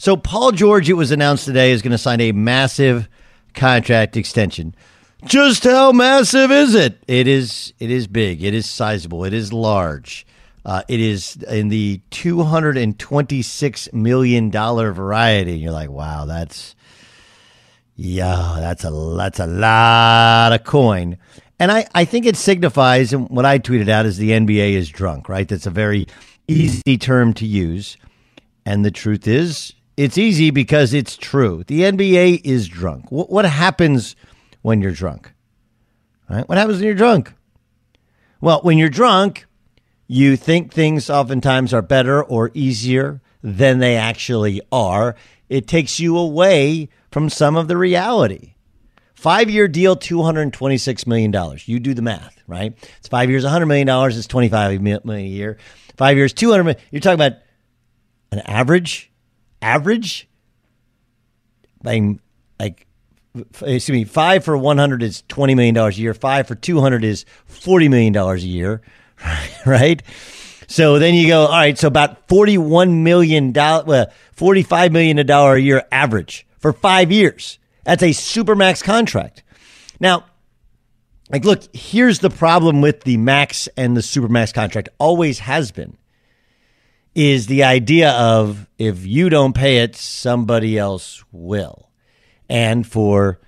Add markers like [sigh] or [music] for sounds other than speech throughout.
So, Paul George, it was announced today, is going to sign a massive contract extension. Just how massive is it? It is. It is big. It is sizable. It is large. Uh, it is in the two hundred and twenty-six million dollar variety. And you're like, wow, that's yeah, that's a that's a lot of coin. And I, I think it signifies, and what I tweeted out is the NBA is drunk, right? That's a very easy term to use. And the truth is, it's easy because it's true. The NBA is drunk. What, what happens when you're drunk? Right? What happens when you're drunk? Well, when you're drunk, you think things oftentimes are better or easier than they actually are. It takes you away from some of the reality. Five year deal, $226 million. You do the math, right? It's five years, $100 million. It's $25 million a year. Five years, $200 million. You're talking about an average average, like excuse me, five for 100 is $20 million a year. Five for 200 is $40 million a year, [laughs] right? So then you go, all right, so about $41 million, well, 45 million a dollar a year average for five years. That's a super max contract. Now, like, look, here's the problem with the max and the super max contract. Always has been is the idea of if you don't pay it, somebody else will. And for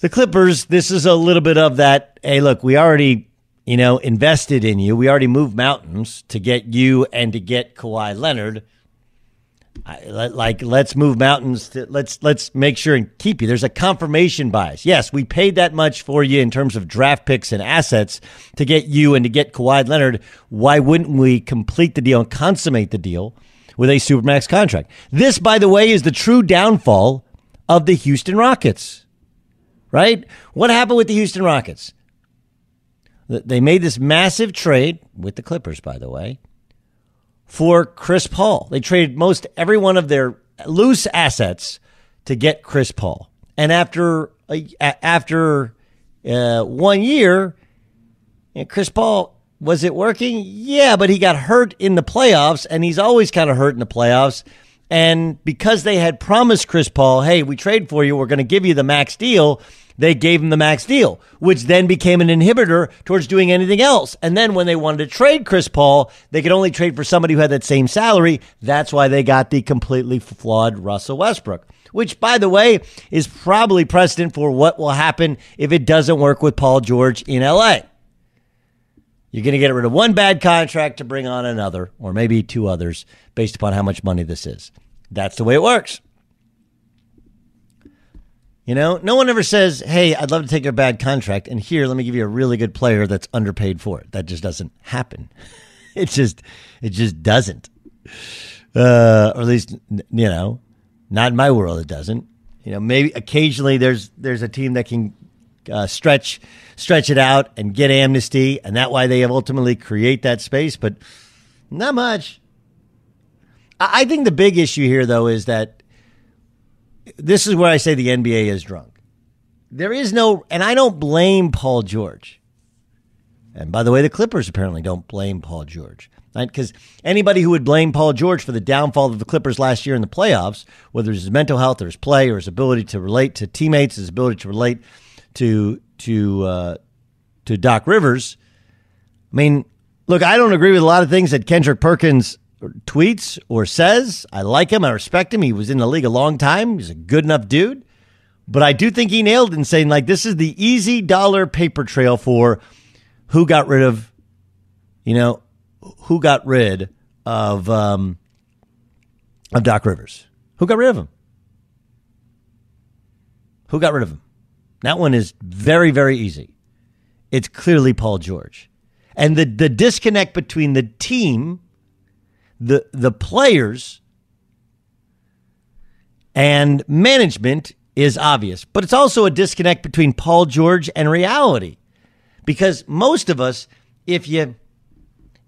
the Clippers, this is a little bit of that. Hey, look, we already, you know, invested in you. We already moved mountains to get you and to get Kawhi Leonard. Like let's move mountains to, let's let's make sure and keep you. There's a confirmation bias. Yes we paid that much for you in terms of draft picks and assets to get you and to get Kawhi Leonard. Why wouldn't we complete the deal and consummate the deal with a supermax contract? This by the way is the true downfall of the Houston Rockets right? What happened with the Houston Rockets? They made this massive trade with the Clippers by the way for Chris Paul. They traded most every one of their loose assets to get Chris Paul. And after after uh, one year, Chris Paul was it working? Yeah, but he got hurt in the playoffs, and he's always kind of hurt in the playoffs. And because they had promised Chris Paul, hey, we trade for you, we're going to give you the max deal, they gave him the max deal, which then became an inhibitor towards doing anything else. And then when they wanted to trade Chris Paul, they could only trade for somebody who had that same salary. That's why they got the completely flawed Russell Westbrook, which, by the way, is probably precedent for what will happen if it doesn't work with Paul George in LA. You're going to get rid of one bad contract to bring on another, or maybe two others, based upon how much money this is. That's the way it works. You know, no one ever says, "Hey, I'd love to take a bad contract, and here, let me give you a really good player that's underpaid for it." That just doesn't happen. [laughs] It just, it just doesn't. Uh, or at least, you know, not in my world. It doesn't. You know, maybe occasionally there's there's a team that can uh, stretch stretch it out and get amnesty, and that why they ultimately create that space, but not much. I think the big issue here, though, is that this is where I say the NBA is drunk. There is no, and I don't blame Paul George. And by the way, the Clippers apparently don't blame Paul George. Right? Because anybody who would blame Paul George for the downfall of the Clippers last year in the playoffs, whether it's his mental health or his play or his ability to relate to teammates, his ability to relate to to uh, to Doc Rivers. I mean, look, I don't agree with a lot of things that Kendrick Perkins tweets or says. I like him. I respect him. He was in the league a long time. He's a good enough dude. But I do think he nailed it in saying like this is the easy dollar paper trail for who got rid of, you know, who got rid of um, of Doc Rivers. Who got rid of him? Who got rid of him? That one is very, very easy. It's clearly Paul George. And the, the disconnect between the team, the the players, and management is obvious. But it's also a disconnect between Paul George and reality. Because most of us, if you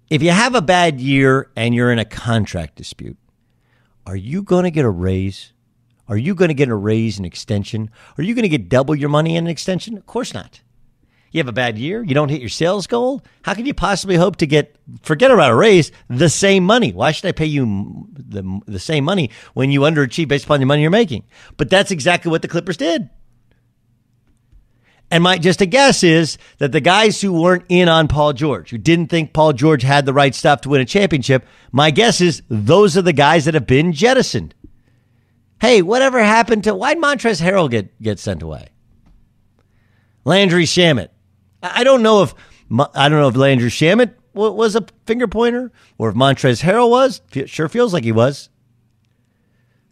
if you have a bad year and you're in a contract dispute, are you going to get a raise? Are you going to get a raise and extension? Are you going to get double your money in an extension? Of course not. You have a bad year, you don't hit your sales goal. How can you possibly hope to get, forget about a raise, the same money? Why should I pay you the, the same money when you underachieve based upon the money you're making? But that's exactly what the Clippers did. And my just a guess is that the guys who weren't in on Paul George, who didn't think Paul George had the right stuff to win a championship, my guess is those are the guys that have been jettisoned. Hey, whatever happened to why'd Montrezl Harrell get, get sent away? Landry Shamet. I don't know if I don't know if Landry Shamet was a finger pointer or if Montrezl Harrell was. Sure feels like he was.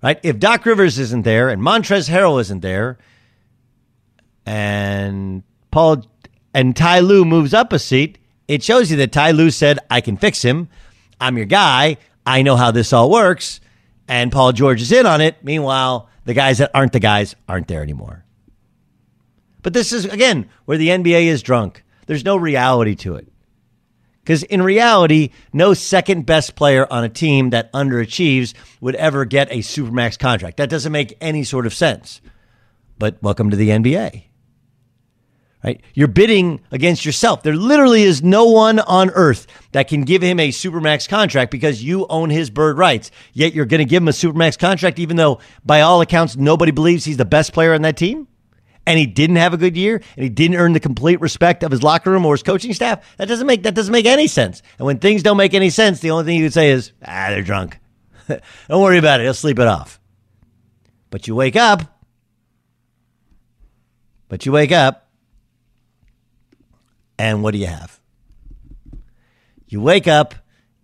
Right? If Doc Rivers isn't there and Montrezl Harrell isn't there, and Paul and Ty Lue moves up a seat, it shows you that Ty Lue said, "I can fix him. I'm your guy. I know how this all works." and Paul George is in on it. Meanwhile, the guys that aren't the guys aren't there anymore. But this is, again, where the NBA is drunk. There's no reality to it. Because in reality, no second best player on a team that underachieves would ever get a Supermax contract. That doesn't make any sort of sense. But welcome to the NBA right? You're bidding against yourself. There literally is no one on earth that can give him a supermax contract because you own his bird rights. Yet you're going to give him a supermax contract, even though by all accounts nobody believes he's the best player on that team. And he didn't have a good year, and he didn't earn the complete respect of his locker room or his coaching staff. That doesn't make that doesn't make any sense. And when things don't make any sense, the only thing you can say is, "Ah, they're drunk." [laughs] don't worry about it; he'll sleep it off. But you wake up. But you wake up and what do you have? You wake up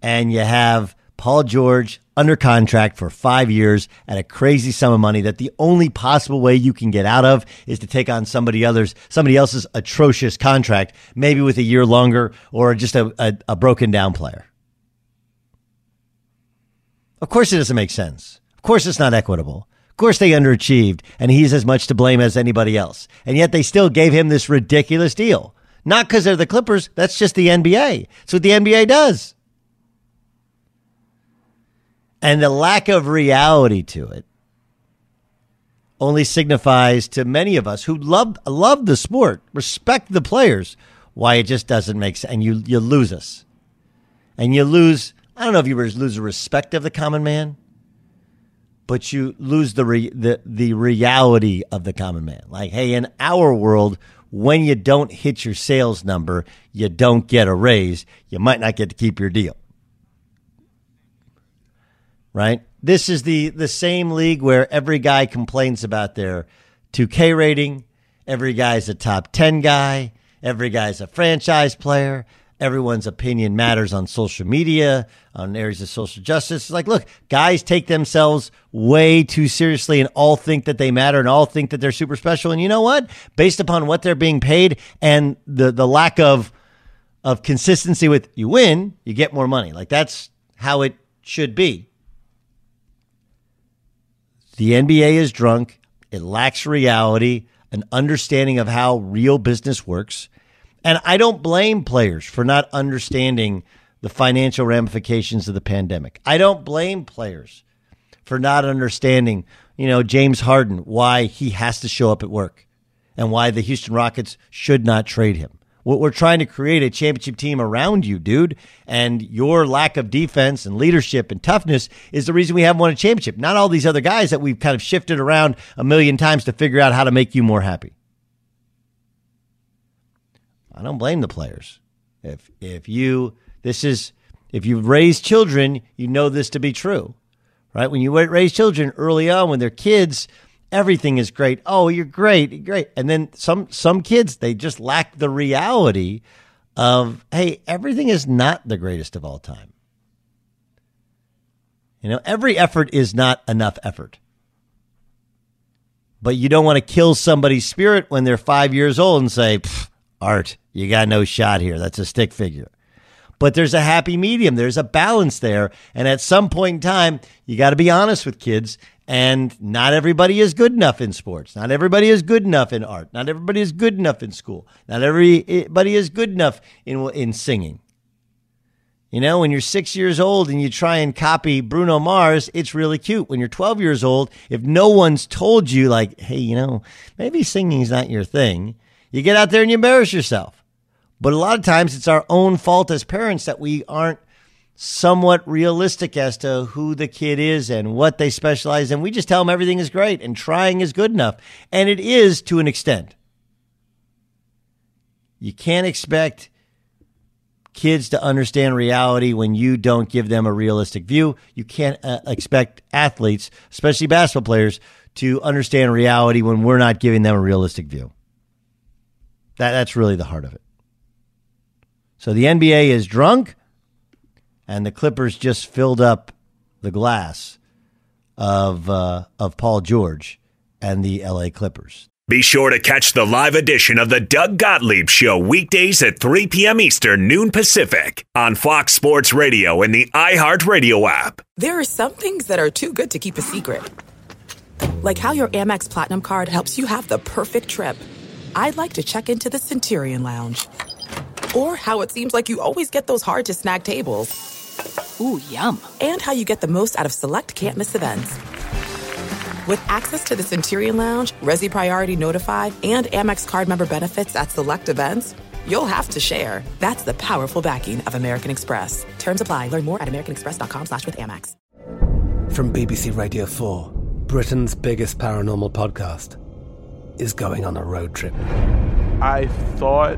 and you have Paul George under contract for five years at a crazy sum of money that the only possible way you can get out of is to take on somebody others, somebody else's atrocious contract, maybe with a year longer or just a, a, a broken down player. Of course, it doesn't make sense. Of course, it's not equitable. Of course, they underachieved, and he's as much to blame as anybody else. And yet, they still gave him this ridiculous deal. Not because they're the Clippers. That's just the NBA. That's what the NBA does. And the lack of reality to it only signifies to many of us who love love the sport, respect the players, why it just doesn't make sense. And you you lose us, and you lose. I don't know if you lose the respect of the common man, but you lose the re, the the reality of the common man. Like, hey, in our world, when you don't hit your sales number, you don't get a raise. You might not get to keep your deal. Right? This is the the same league where every guy complains about their 2K rating. Every guy's a top 10 guy. Every guy's a franchise player. Everyone's opinion matters on social media, on areas of social justice. It's like, look, guys take themselves way too seriously and all think that they matter and all think that they're super special. And you know what? Based upon what they're being paid and the the lack of of consistency with you win, you get more money. Like that's how it should be. The NBA is drunk. It lacks reality, an understanding of how real business works. And I don't blame players for not understanding the financial ramifications of the pandemic. I don't blame players for not understanding, you know, James Harden, why he has to show up at work and why the Houston Rockets should not trade him. We're trying to create a championship team around you, dude. And your lack of defense and leadership and toughness is the reason we haven't won a championship. Not all these other guys that we've kind of shifted around a million times to figure out how to make you more happy. I don't blame the players. If if you this is if you've raised children, you know this to be true. Right? When you raise children early on when they're kids, everything is great. Oh, you're great, great. And then some some kids they just lack the reality of hey, everything is not the greatest of all time. You know, every effort is not enough effort. But you don't want to kill somebody's spirit when they're 5 years old and say, "Art, you got no shot here. That's a stick figure." but there's a happy medium. There's a balance there. And at some point in time, you got to be honest with kids and not everybody is good enough in sports. Not everybody is good enough in art. Not everybody is good enough in school. Not everybody is good enough in in singing. You know, when you're six years old and you try and copy Bruno Mars, it's really cute. When you're 12 years old, if no one's told you, like, hey, you know, maybe singing's not your thing, you get out there and you embarrass yourself. But a lot of times it's our own fault as parents that we aren't somewhat realistic as to who the kid is and what they specialize in. We just tell them everything is great and trying is good enough. And it is to an extent. You can't expect kids to understand reality when you don't give them a realistic view. You can't uh, expect athletes, especially basketball players, to understand reality when we're not giving them a realistic view. That, that's really the heart of it. So the NBA is drunk and the Clippers just filled up the glass of uh, of Paul George and the L.A. Clippers. Be sure to catch the live edition of the Doug Gottlieb Show weekdays at 3 p.m. Eastern, noon Pacific, on Fox Sports Radio and the iHeartRadio app. There are some things that are too good to keep a secret, like how your Amex Platinum card helps you have the perfect trip. I'd like to check into the Centurion Lounge, or how it seems like you always get those hard to snag tables. Ooh, yum. And how you get the most out of select can't miss events. With access to the Centurion Lounge, Resy Priority Notify, and Amex card member benefits at select events, you'll have to share. That's the powerful backing of American Express. Terms apply. Learn more at americanexpress.com slash with Amex. From BBC Radio 4, Britain's biggest paranormal podcast is going on a road trip. I thought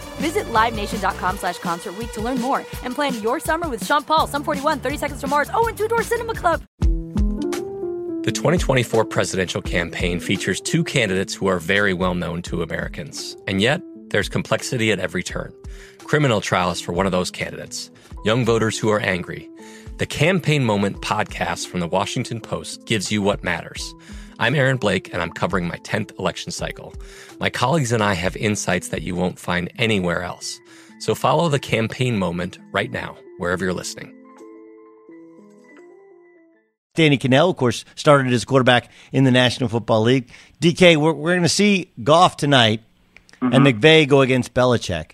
Visit LiveNation.com slash Concert to learn more and plan your summer with Sean Paul, Sum 41, 30 Seconds to Mars, oh, and Two Door Cinema Club. The 2024 presidential campaign features two candidates who are very well known to Americans. And yet, there's complexity at every turn. Criminal trials for one of those candidates, young voters who are angry. The Campaign Moment podcast from the Washington Post gives you what matters. I'm Aaron Blake, and I'm covering my 10th election cycle. My colleagues and I have insights that you won't find anywhere else. So follow the Campaign Moment right now, wherever you're listening. Danny Kanell, of course, started as quarterback in the National Football League. DK, we're, we're going to see Goff tonight mm-hmm. and McVay go against Belichick.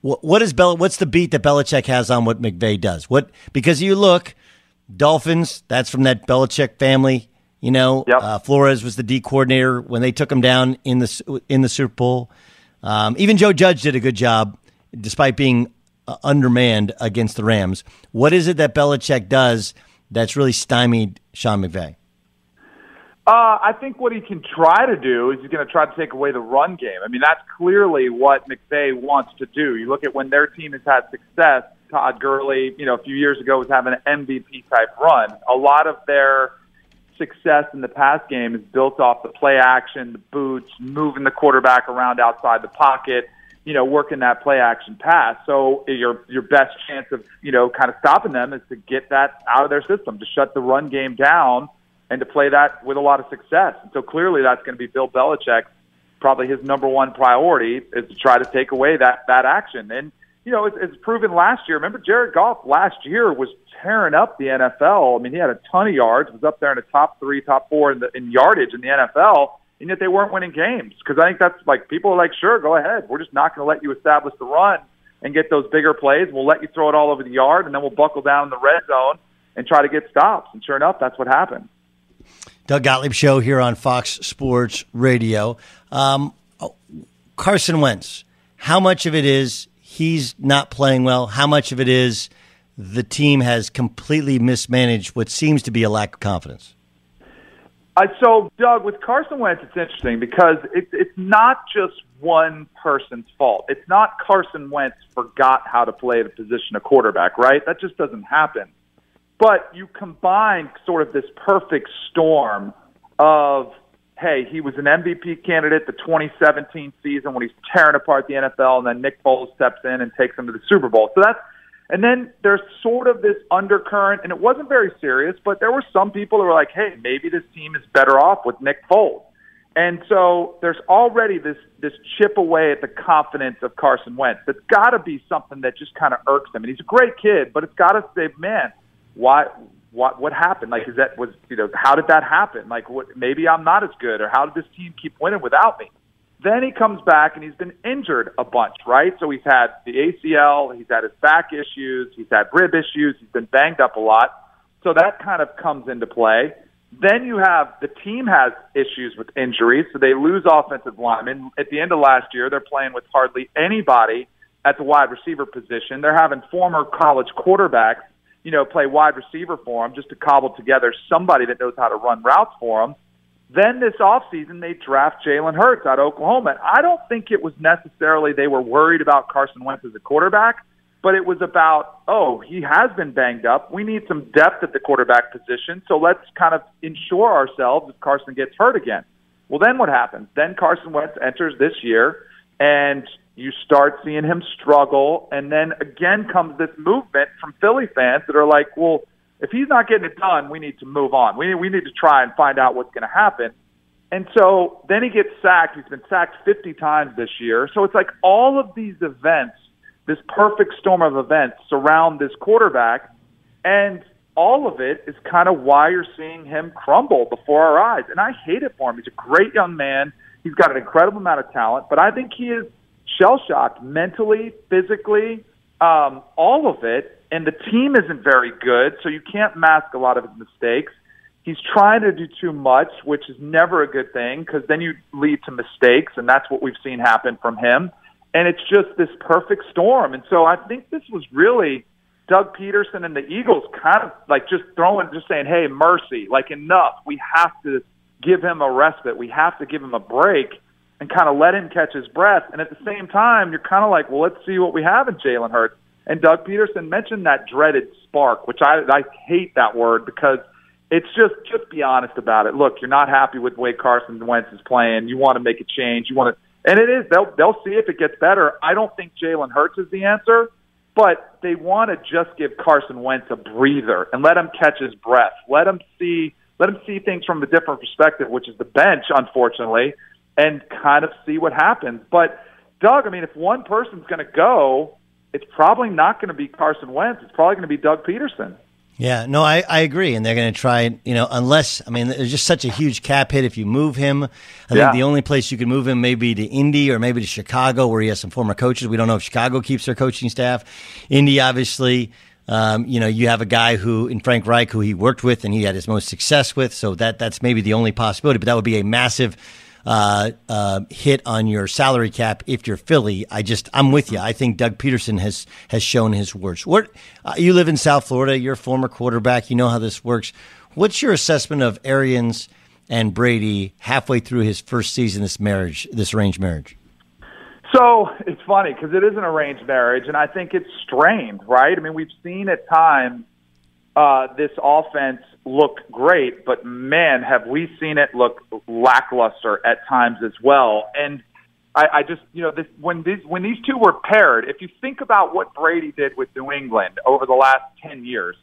What, what is Bel- What's the beat that Belichick has on what McVay does? What because you look Dolphins, that's from that Belichick family. You know, yep. uh, Flores was the D coordinator when they took him down in the in the Super Bowl. Um, even Joe Judge did a good job, despite being uh, undermanned against the Rams. What is it that Belichick does? that's really stymied Sean McVay? Uh, I think what he can try to do is he's going to try to take away the run game. I mean, that's clearly what McVay wants to do. You look at when their team has had success. Todd Gurley, you know, a few years ago was having an MVP type run. A lot of their success in the pass game is built off the play action, the boots, moving the quarterback around outside the pocket you know, working that play action pass. So your your best chance of you know kind of stopping them is to get that out of their system, to shut the run game down, and to play that with a lot of success. And so clearly, that's going to be Bill Belichick. Probably his number one priority is to try to take away that that action. And you know, it's, it's proven last year. Remember, Jared Goff last year was tearing up the NFL. I mean, he had a ton of yards, was up there in the top three, top four in the in yardage in the NFL and yet they weren't winning games. Because I think that's like people are like, sure, go ahead. We're just not going to let you establish the run and get those bigger plays. We'll let you throw it all over the yard, and then we'll buckle down in the red zone and try to get stops. And sure enough, that's what happened. Doug Gottlieb show here on Fox Sports Radio. Um, Carson Wentz, how much of it is he's not playing well? How much of it is the team has completely mismanaged what seems to be a lack of confidence? Uh, so, Doug, with Carson Wentz, it's interesting because it, it's not just one person's fault. It's not Carson Wentz forgot how to play the position of quarterback, right? That just doesn't happen. But you combine sort of this perfect storm of, hey, he was an MVP candidate the 2017 season when he's tearing apart the NFL, and then Nick Foles steps in and takes him to the Super Bowl. So that's and then there's sort of this undercurrent, and it wasn't very serious, but there were some people who were like, hey, maybe this team is better off with Nick Foles. And so there's already this this chip away at the confidence of Carson Wentz. That's got to be something that just kind of irks him. And he's a great kid, but it's got to say, man, why what what happened? Like, is that was you know how did that happen? Like, what maybe I'm not as good, or how did this team keep winning without me? Then he comes back and he's been injured a bunch, right? So he's had the ACL, he's had his back issues, he's had rib issues, he's been banged up a lot. So that kind of comes into play. Then you have the team has issues with injuries, so they lose offensive linemen. At the end of last year, they're playing with hardly anybody at the wide receiver position. They're having former college quarterbacks, you know, play wide receiver for them just to cobble together somebody that knows how to run routes for them. Then this offseason, they draft Jalen Hurts out of Oklahoma. And I don't think it was necessarily they were worried about Carson Wentz as a quarterback, but it was about, oh, he has been banged up. We need some depth at the quarterback position. So let's kind of ensure ourselves if Carson gets hurt again. Well, then what happens? Then Carson Wentz enters this year, and you start seeing him struggle. And then again comes this movement from Philly fans that are like, well, if he's not getting it done, we need to move on. We we need to try and find out what's going to happen. And so then he gets sacked. He's been sacked 50 times this year. So it's like all of these events, this perfect storm of events surround this quarterback. And all of it is kind of why you're seeing him crumble before our eyes. And I hate it for him. He's a great young man. He's got an incredible amount of talent, but I think he is shell shocked mentally, physically, um, all of it. And the team isn't very good, so you can't mask a lot of his mistakes. He's trying to do too much, which is never a good thing because then you lead to mistakes, and that's what we've seen happen from him. And it's just this perfect storm. And so I think this was really Doug Pederson and the Eagles kind of like just throwing, just saying, hey, mercy, like enough. We have to give him a respite. We have to give him a break and kind of let him catch his breath. And at the same time, you're kind of like, well, let's see what we have in Jalen Hurts. And Doug Pederson mentioned that dreaded spark, which I, I hate that word because it's just just be honest about it. Look, you're not happy with the way Carson Wentz is playing. You want to make a change. You want to, and it is. They'll they'll see if it gets better. I don't think Jalen Hurts is the answer, but they want to just give Carson Wentz a breather and let him catch his breath. Let him see let him see things from a different perspective, which is the bench, unfortunately, and kind of see what happens. But Doug, I mean, if one person's going to go, it's probably not going to be Carson Wentz. It's probably going to be Doug Pederson. Yeah, no, I, I agree. And they're going to try, you know, unless, I mean, there's just such a huge cap hit if you move him. I Yeah. think the only place you can move him may be to Indy or maybe to Chicago where he has some former coaches. We don't know if Chicago keeps their coaching staff. Indy, obviously, um, you know, you have a guy who, in Frank Reich, who he worked with and he had his most success with. So that that's maybe the only possibility, but that would be a massive uh, uh, hit on your salary cap if you're Philly. I just I'm with you. I think Doug Pederson has has shown his worth. What uh, you live in South Florida, you're a former quarterback. You know how this works. What's your assessment of Arians and Brady halfway through his first season, this marriage, this arranged marriage? So it's funny because it is an arranged marriage, and I think it's strained, right? I mean, we've seen at times uh, this offense look great, but man, have we seen it look lackluster at times as well. And I, I just, you know, this, when these when these two were paired, if you think about what Brady did with New England over the last ten years,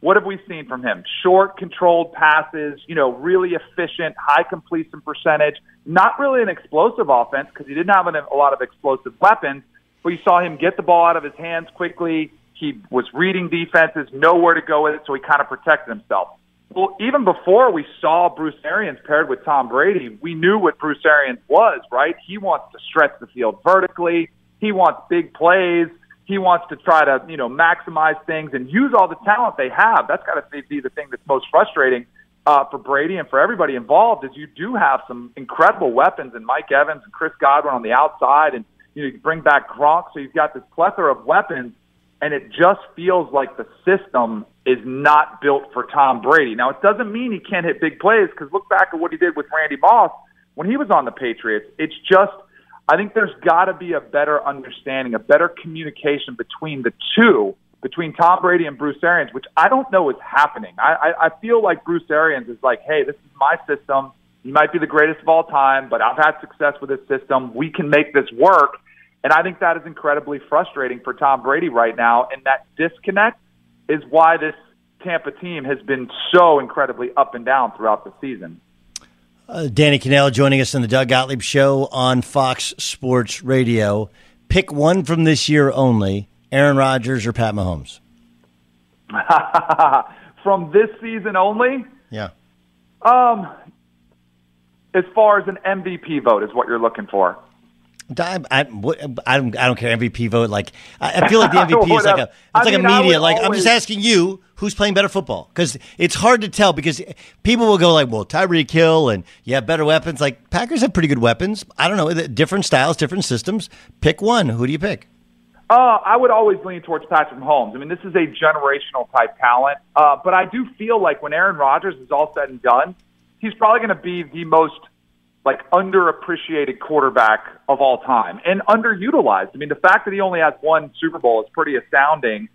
what have we seen from him? Short, controlled passes, you know, really efficient, high completion percentage. Not really an explosive offense because he didn't have a lot of explosive weapons, but you saw him get the ball out of his hands quickly. He was reading defenses, nowhere to go with it, so he kind of protected himself. Well, even before we saw Bruce Arians paired with Tom Brady, we knew what Bruce Arians was, right? He wants to stretch the field vertically. He wants big plays. He wants to try to, you know, maximize things and use all the talent they have. That's got to be the thing that's most frustrating uh, for Brady and for everybody involved is you do have some incredible weapons in Mike Evans and Chris Godwin on the outside, and you, know, you bring back Gronk, so you've got this plethora of weapons, and it just feels like the system is not built for Tom Brady. Now, it doesn't mean he can't hit big plays because look back at what he did with Randy Moss when he was on the Patriots. It's just I think there's got to be a better understanding, a better communication between the two, between Tom Brady and Bruce Arians, which I don't know is happening. I, I, I feel like Bruce Arians is like, hey, this is my system. He might be the greatest of all time, but I've had success with this system. We can make this work. And I think that is incredibly frustrating for Tom Brady right now. And that disconnect is why this Tampa team has been so incredibly up and down throughout the season. Uh, Danny Kanell joining us in the Doug Gottlieb Show on Fox Sports Radio. Pick one from this year only: Aaron Rodgers or Pat Mahomes. [laughs] from this season only, Yeah. um, as far as an MVP vote is what you're looking for. I, I, I don't. I don't care. MVP vote. Like I, I feel like the [laughs] MVP is like a. It's I like mean, a media. Like I'm just asking you, who's playing better football? Because it's hard to tell. Because people will go like, well, Tyreek Hill, and you have better weapons. Like Packers have pretty good weapons. I don't know. Different styles, different systems. Pick one. Who do you pick? Uh, I would always lean towards Patrick Mahomes. I mean, this is a generational type talent. Uh, but I do feel like when Aaron Rodgers is all said and done, he's probably going to be the most like underappreciated quarterback of all time and underutilized. I mean, the fact that he only has one Super Bowl is pretty astounding.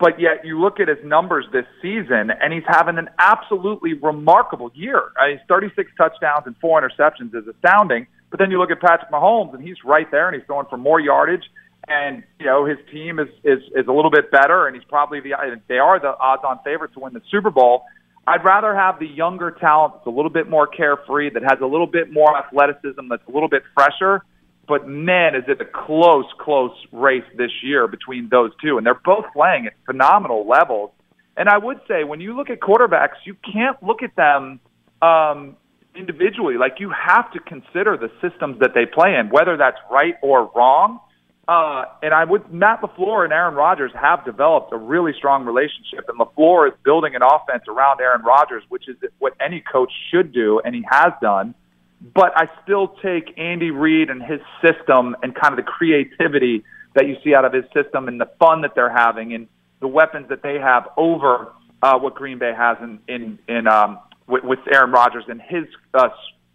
But yet, you look at his numbers this season, and he's having an absolutely remarkable year. I mean, 36 touchdowns and four interceptions is astounding. But then you look at Patrick Mahomes, and he's right there, and he's going for more yardage. And you know his team is is is a little bit better, and he's probably the they are the odds-on favorite to win the Super Bowl. I'd rather have the younger talent that's a little bit more carefree, that has a little bit more athleticism, that's a little bit fresher. But man, is it a close, close race this year between those two, and they're both playing at phenomenal levels. And I would say when you look at quarterbacks, you can't look at them um, individually. Like you have to consider the systems that they play in, whether that's right or wrong. Uh, and I would Matt LaFleur and Aaron Rodgers have developed a really strong relationship, and LaFleur is building an offense around Aaron Rodgers, which is what any coach should do, and he has done. But I still take Andy Reid and his system and kind of the creativity that you see out of his system and the fun that they're having and the weapons that they have over uh, what Green Bay has in in, in um, with, with Aaron Rodgers and his uh,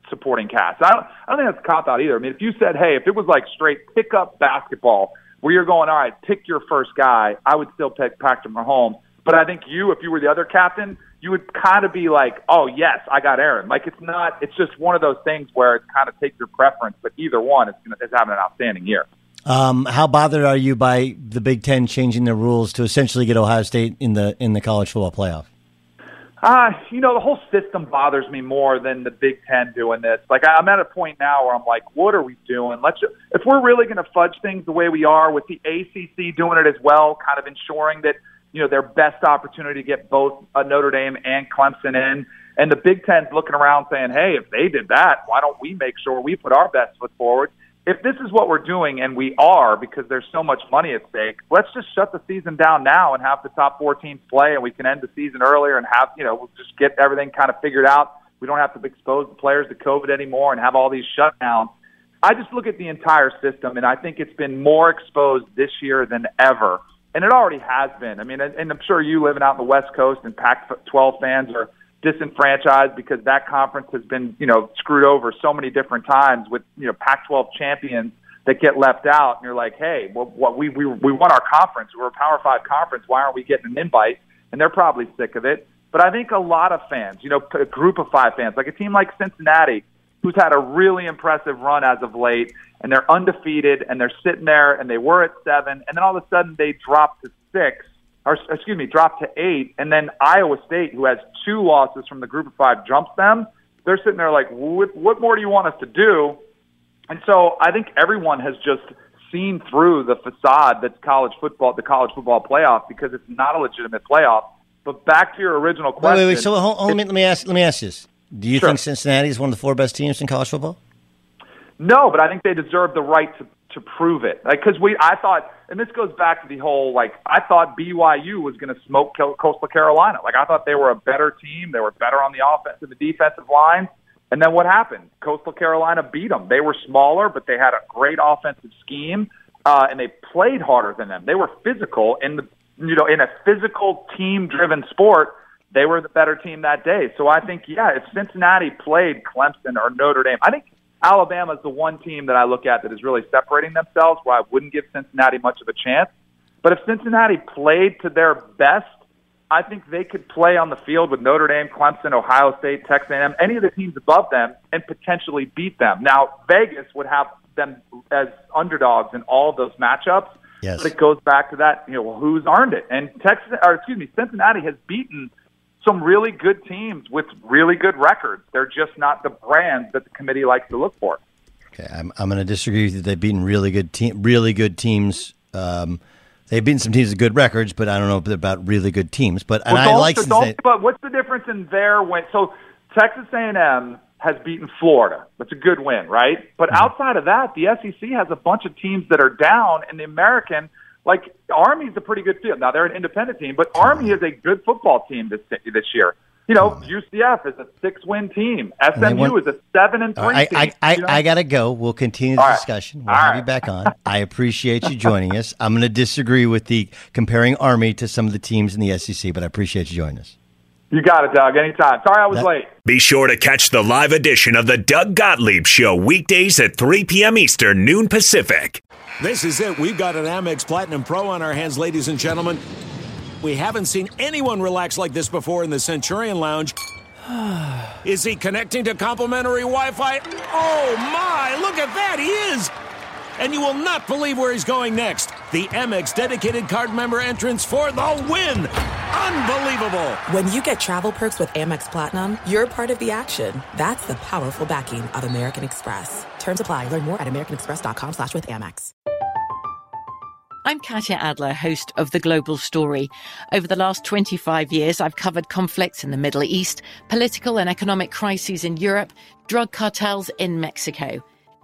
supporting cast. I don't, I don't think that's cop out either. I mean, if you said, hey, if it was like straight pickup basketball where you're going, all right, pick your first guy, I would still pick Patrick Mahomes. But I think you, if you were the other captain, you would kind of be like, oh, yes, I got Aaron. Like, it's not, it's just one of those things where it's kind of take your preference, but either one is, is having an outstanding year. Um, how bothered are you by the Big Ten changing the rules to essentially get Ohio State in the in the college football playoff? Uh, you know, the whole system bothers me more than the Big Ten doing this. Like, I'm at a point now where I'm like, what are we doing? Let's if we're really going to fudge things the way we are with the ACC doing it as well, kind of ensuring that you know their best opportunity to get both uh, Notre Dame and Clemson in, and the Big Ten's looking around saying, hey, if they did that, why don't we make sure we put our best foot forward? If this is what we're doing, and we are because there's so much money at stake, let's just shut the season down now and have the top four teams play, and we can end the season earlier and have you know we'll just get everything kind of figured out. We don't have to expose the players to COVID anymore and have all these shutdowns. I just look at the entire system, and I think it's been more exposed this year than ever, and it already has been. I mean, and I'm sure you living out in the West Coast and Pac-12 fans are disenfranchised because that conference has been, you know, screwed over so many different times with, you know, Pac-12 champions that get left out. And you're like, hey, well, what we we we won our conference. We're a Power Five conference. Why aren't we getting an invite? And they're probably sick of it. But I think a lot of fans, you know, a group of five fans, like a team like Cincinnati, who's had a really impressive run as of late, and they're undefeated, and they're sitting there, and they were at seven, and then all of a sudden they drop to six or excuse me, dropped to eight, and then Iowa State, who has two losses from the group of five, jumps them. They're sitting there like, what, what more do you want us to do? And so I think everyone has just seen through the facade that's college football, the college football playoff, because it's not a legitimate playoff. But back to your original question. Wait, wait, wait. So hold, hold, let, me, let me ask. Let me ask this: Do you sure. think Cincinnati is one of the four best teams in college football? No, but I think they deserve the right to to prove it. Like, because we, I thought, and this goes back to the whole like, I thought BYU was going to smoke Coastal Carolina. Like, I thought they were a better team. They were better on the offensive and the defensive line. And then what happened? Coastal Carolina beat them. They were smaller, but they had a great offensive scheme, uh, and they played harder than them. They were physical in the, you know, in a physical team-driven sport. They were the better team that day. So I think, yeah, if Cincinnati played Clemson or Notre Dame, I think Alabama is the one team that I look at that is really separating themselves where I wouldn't give Cincinnati much of a chance. But if Cincinnati played to their best, I think they could play on the field with Notre Dame, Clemson, Ohio State, Texas A&M, any of the teams above them, and potentially beat them. Now, Vegas would have them as underdogs in all of those matchups. Yes. But it goes back to that, you know, who's earned it? And Texas, or excuse me, Cincinnati has beaten some really good teams with really good records. They're just not the brand that the committee likes to look for. Okay, I'm, I'm going to disagree with you. They've beaten really good team, really good teams. Um, they've beaten some teams with good records, but I don't know about really good teams. But and well, I like. So but what's the difference in their win? So Texas A&M has beaten Florida. That's a good win, right? But mm-hmm. outside of that, the SEC has a bunch of teams that are down, and the American like Army's a pretty good team. Now they're an independent team, but Army is a good football team this this year. You know, oh, UCF is a six win team. SMU is a seven and three. Right, team, I, I, you know? I, gotta go. We'll continue the discussion. We'll have you back on. [laughs] I appreciate you joining us. I'm going to disagree with the comparing Army to some of the teams in the SEC, but I appreciate you joining us. You got it, Doug. Anytime. Sorry I was that, late. Be sure to catch the live edition of the Doug Gottlieb Show weekdays at 3 p.m. Eastern, noon Pacific. This is it. We've got an Amex Platinum Pro on our hands, ladies and gentlemen. We haven't seen anyone relax like this before in the Centurion Lounge. [sighs] Is he connecting to complimentary Wi Fi? Oh my, look at that, he is! And you will not believe where he's going next. The Amex dedicated card member entrance for the win! Unbelievable! When you get travel perks with Amex Platinum, you're part of the action. That's the powerful backing of American Express. Terms apply. Learn more at americanexpress.com slash with Amex. I'm Katya Adler, host of The Global Story. Over the last 25 years, I've covered conflicts in the Middle East, political and economic crises in Europe, drug cartels in Mexico.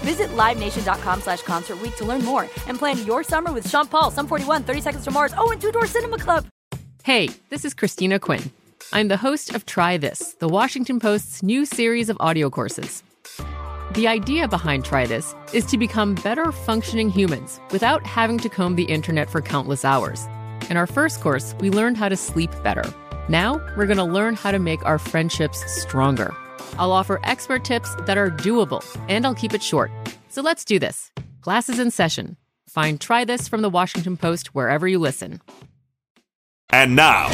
Visit LiveNation.com slash Concert to learn more and plan your summer with Sean Paul, Sum 41, 30 Seconds to Mars, oh, and Two Door Cinema Club. Hey, this is Christina Quinn. I'm the host of Try This, the Washington Post's new series of audio courses. The idea behind Try This is to become better functioning humans without having to comb the internet for countless hours. In our first course, we learned how to sleep better. Now, we're going to learn how to make our friendships stronger. I'll offer expert tips that are doable, and I'll keep it short. So let's do this. Classes in session. Find Try This from the Washington Post wherever you listen. And now,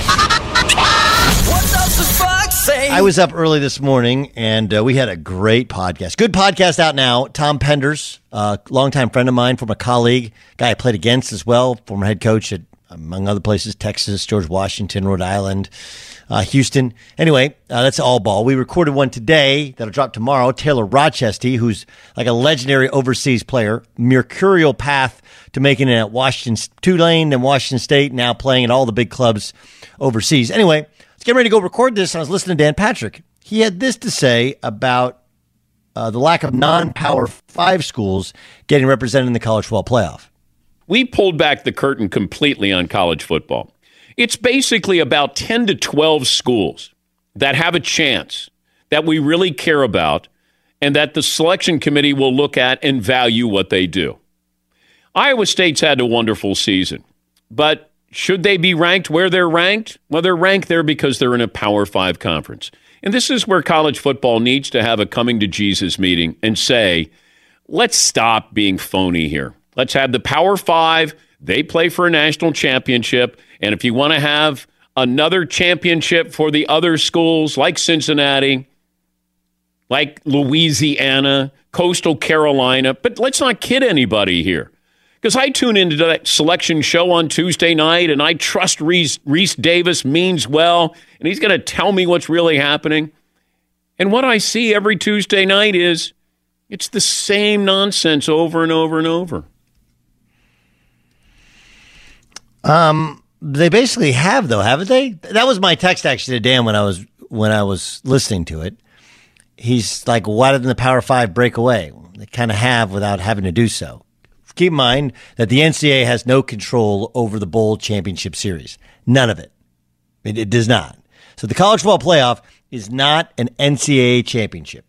What's up, the fuck? I was up early this morning and uh, we had a great podcast. Good podcast out now. Tom Penders, uh, longtime friend of mine, former colleague, guy I played against as well, former head coach at, among other places, Texas, George Washington, Rhode Island, uh, Houston. Anyway, uh, that's all ball. We recorded one today that'll drop tomorrow. Taylor Rochestie, who's like a legendary overseas player, mercurial path to making it at Washington, Tulane and Washington State, now playing at all the big clubs overseas. Anyway, let's get ready to go record this. I was listening to Dan Patrick. He had this to say about uh, the lack of non-power five schools getting represented in the college football playoff. We pulled back the curtain completely on college football. It's basically about 10 to 12 schools that have a chance that we really care about and that the selection committee will look at and value what they do. Iowa State's had a wonderful season, but should they be ranked where they're ranked? Well, they're ranked there because they're in a Power Five conference. And this is where college football needs to have a coming to Jesus meeting and say, let's stop being phony here. Let's have the Power Five. They play for a national championship. And if you want to have another championship for the other schools like Cincinnati, like Louisiana, Coastal Carolina, but let's not kid anybody here. Because I tune into that selection show on Tuesday night and I trust Reese, Rece Davis means well and he's going to tell me what's really happening. And what I see every Tuesday night is it's the same nonsense over and over and over. Um, they basically have though, haven't they? That was my text actually to Dan when I was when I was listening to it. He's like, why didn't the Power Five break away? They kind of have without having to do so. Keep in mind that the NCAA has no control over the bowl championship series. None of it. It, it does not. So the college football playoff is not an NCAA championship.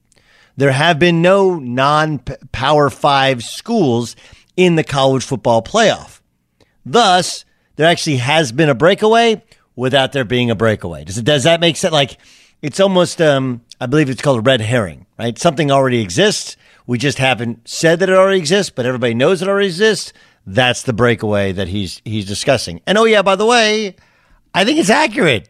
There have been no non Power Five schools in the college football playoff. Thus, there actually has been a breakaway without there being a breakaway. Does it, does that make sense? Like it's almost, um, I believe it's called a red herring, right? Something already exists. We just haven't said that it already exists, but everybody knows it already exists. That's the breakaway that he's he's discussing. And oh yeah, by the way, I think it's accurate.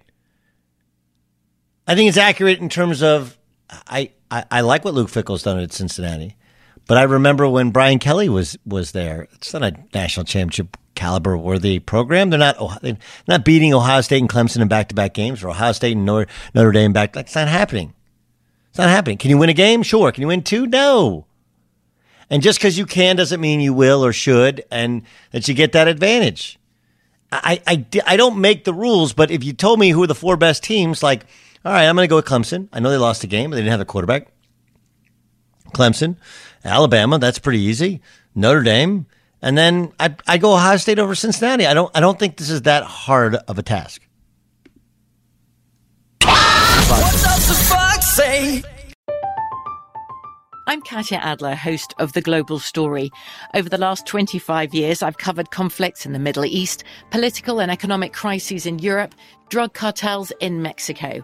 I think it's accurate in terms of I, I, I like what Luke Fickell's done at Cincinnati, but I remember when Brian Kelly was was there. It's not a national championship caliber worthy program. They're not they're not beating Ohio State and Clemson in back to back games or Ohio State and Notre, Notre Dame back. That's not happening. It's not happening. Can you win a game? Sure. Can you win two? No. And just because you can doesn't mean you will or should, and that you get that advantage. I, I, I don't make the rules, but if you told me who are the four best teams, like, all right, I'm going to go with Clemson. I know they lost the game, but they didn't have a quarterback. Clemson, Alabama, that's pretty easy. Notre Dame, and then I, I go Ohio State over Cincinnati. I don't I don't think this is that hard of a task. I'm Katya Adler, host of The Global Story. Over the last 25 years, I've covered conflicts in the Middle East, political and economic crises in Europe, drug cartels in Mexico.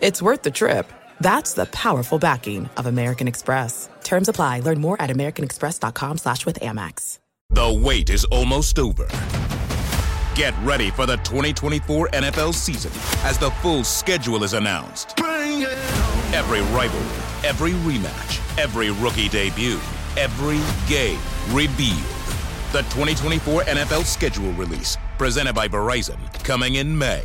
it's worth the trip. That's the powerful backing of American Express. Terms apply. Learn more at americanexpress.com slash with Amex. The wait is almost over. Get ready for the 2024 NFL season as the full schedule is announced. Every rivalry, every rematch, every rookie debut, every game revealed. The 2024 NFL schedule release, presented by Verizon, coming in May.